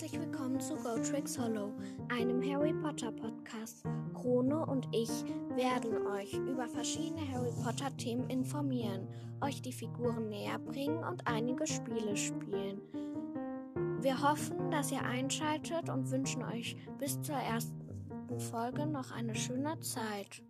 Herzlich willkommen zu Hollow, einem Harry Potter Podcast. Krone und ich werden euch über verschiedene Harry Potter Themen informieren, euch die Figuren näher bringen und einige Spiele spielen. Wir hoffen, dass ihr einschaltet und wünschen euch bis zur ersten Folge noch eine schöne Zeit.